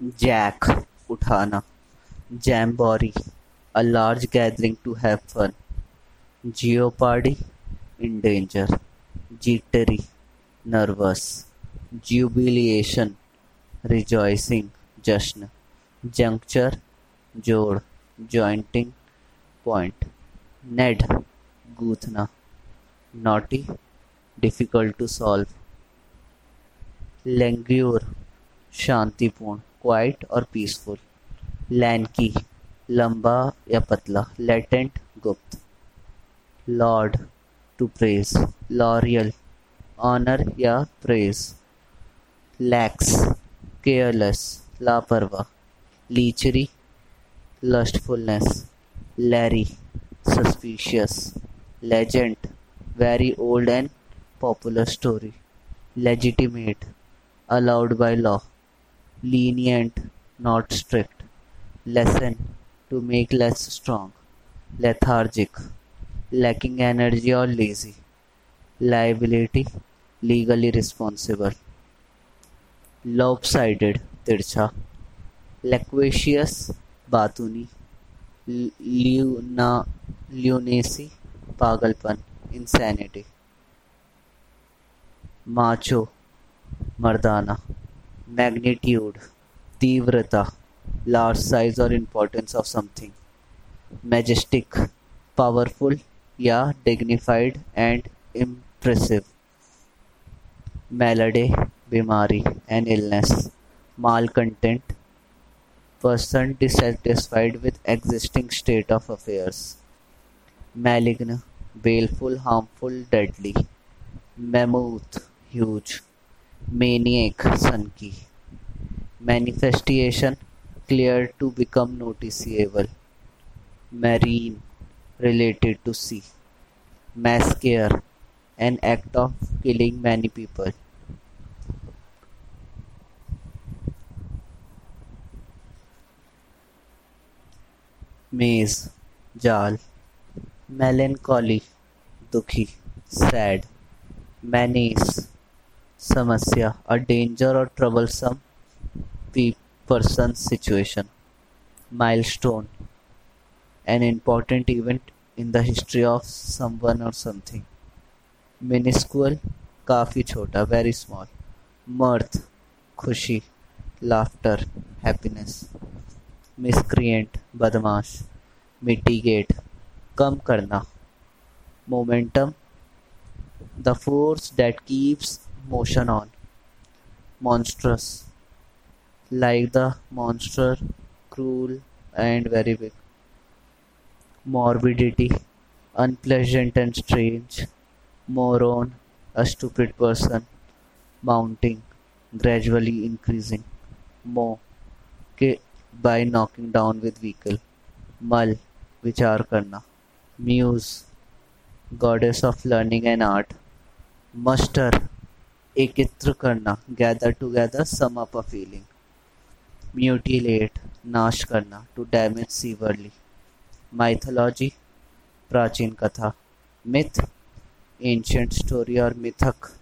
jack उठाना jamboree a large gathering to have fun jeopardy in danger jittery nervous jubilation rejoicing जश्न juncture जोड़ jointing point ned गूथना naughty difficult to solve languor शांतिपूर्ण quiet और peaceful lanky लंबा या पतला. लेटेंट गुप्त. Laud to praise laurel honour या प्रेज लैक्स केयरलेस लापरवाह. Lechery lustfulness leery suspicious legend very old and popular story Legitimate, allowed by law. Lenient, not strict. Lesson, to make less strong. Lethargic, lacking energy or lazy. Liability, legally responsible. Lopsided, तिरछा. Loquacious, बातूनी. Luna, lunacy, पागलपन insanity macho mardana magnitude, tivrata, large size or importance of something, majestic, powerful, yeah, dignified and impressive, malady, bimari, an illness, malcontent, person dissatisfied with existing state of affairs, malignant, baleful, harmful, deadly, mammoth, huge. Maniac सन की। Manifestation clear to become noticeable marine related to sea massacre an act of killing many people maze जाल. Melancholy दुखी sad menace समस्या a danger और troublesome person situation milestone an important event in the history of someone और something मिनिस्कुअल काफ़ी छोटा very small mirth खुशी. Laughter happiness miscreant बदमाश. Mitigate कम करना. Momentum the force that keeps motion on. Monstrous. Like the monster, cruel and very big. Morbidity. Unpleasant and strange. Moron. A stupid person. Mounting. Gradually increasing. Mo. By knocking down with vehicle. Mal. Vichar karna. Muse. Goddess of learning and art. Muster. एकत्र करना gather together समीलिंग up mutilate नाश करना to damage severely mythology प्राचीन कथा. Myth ancient story और मिथक.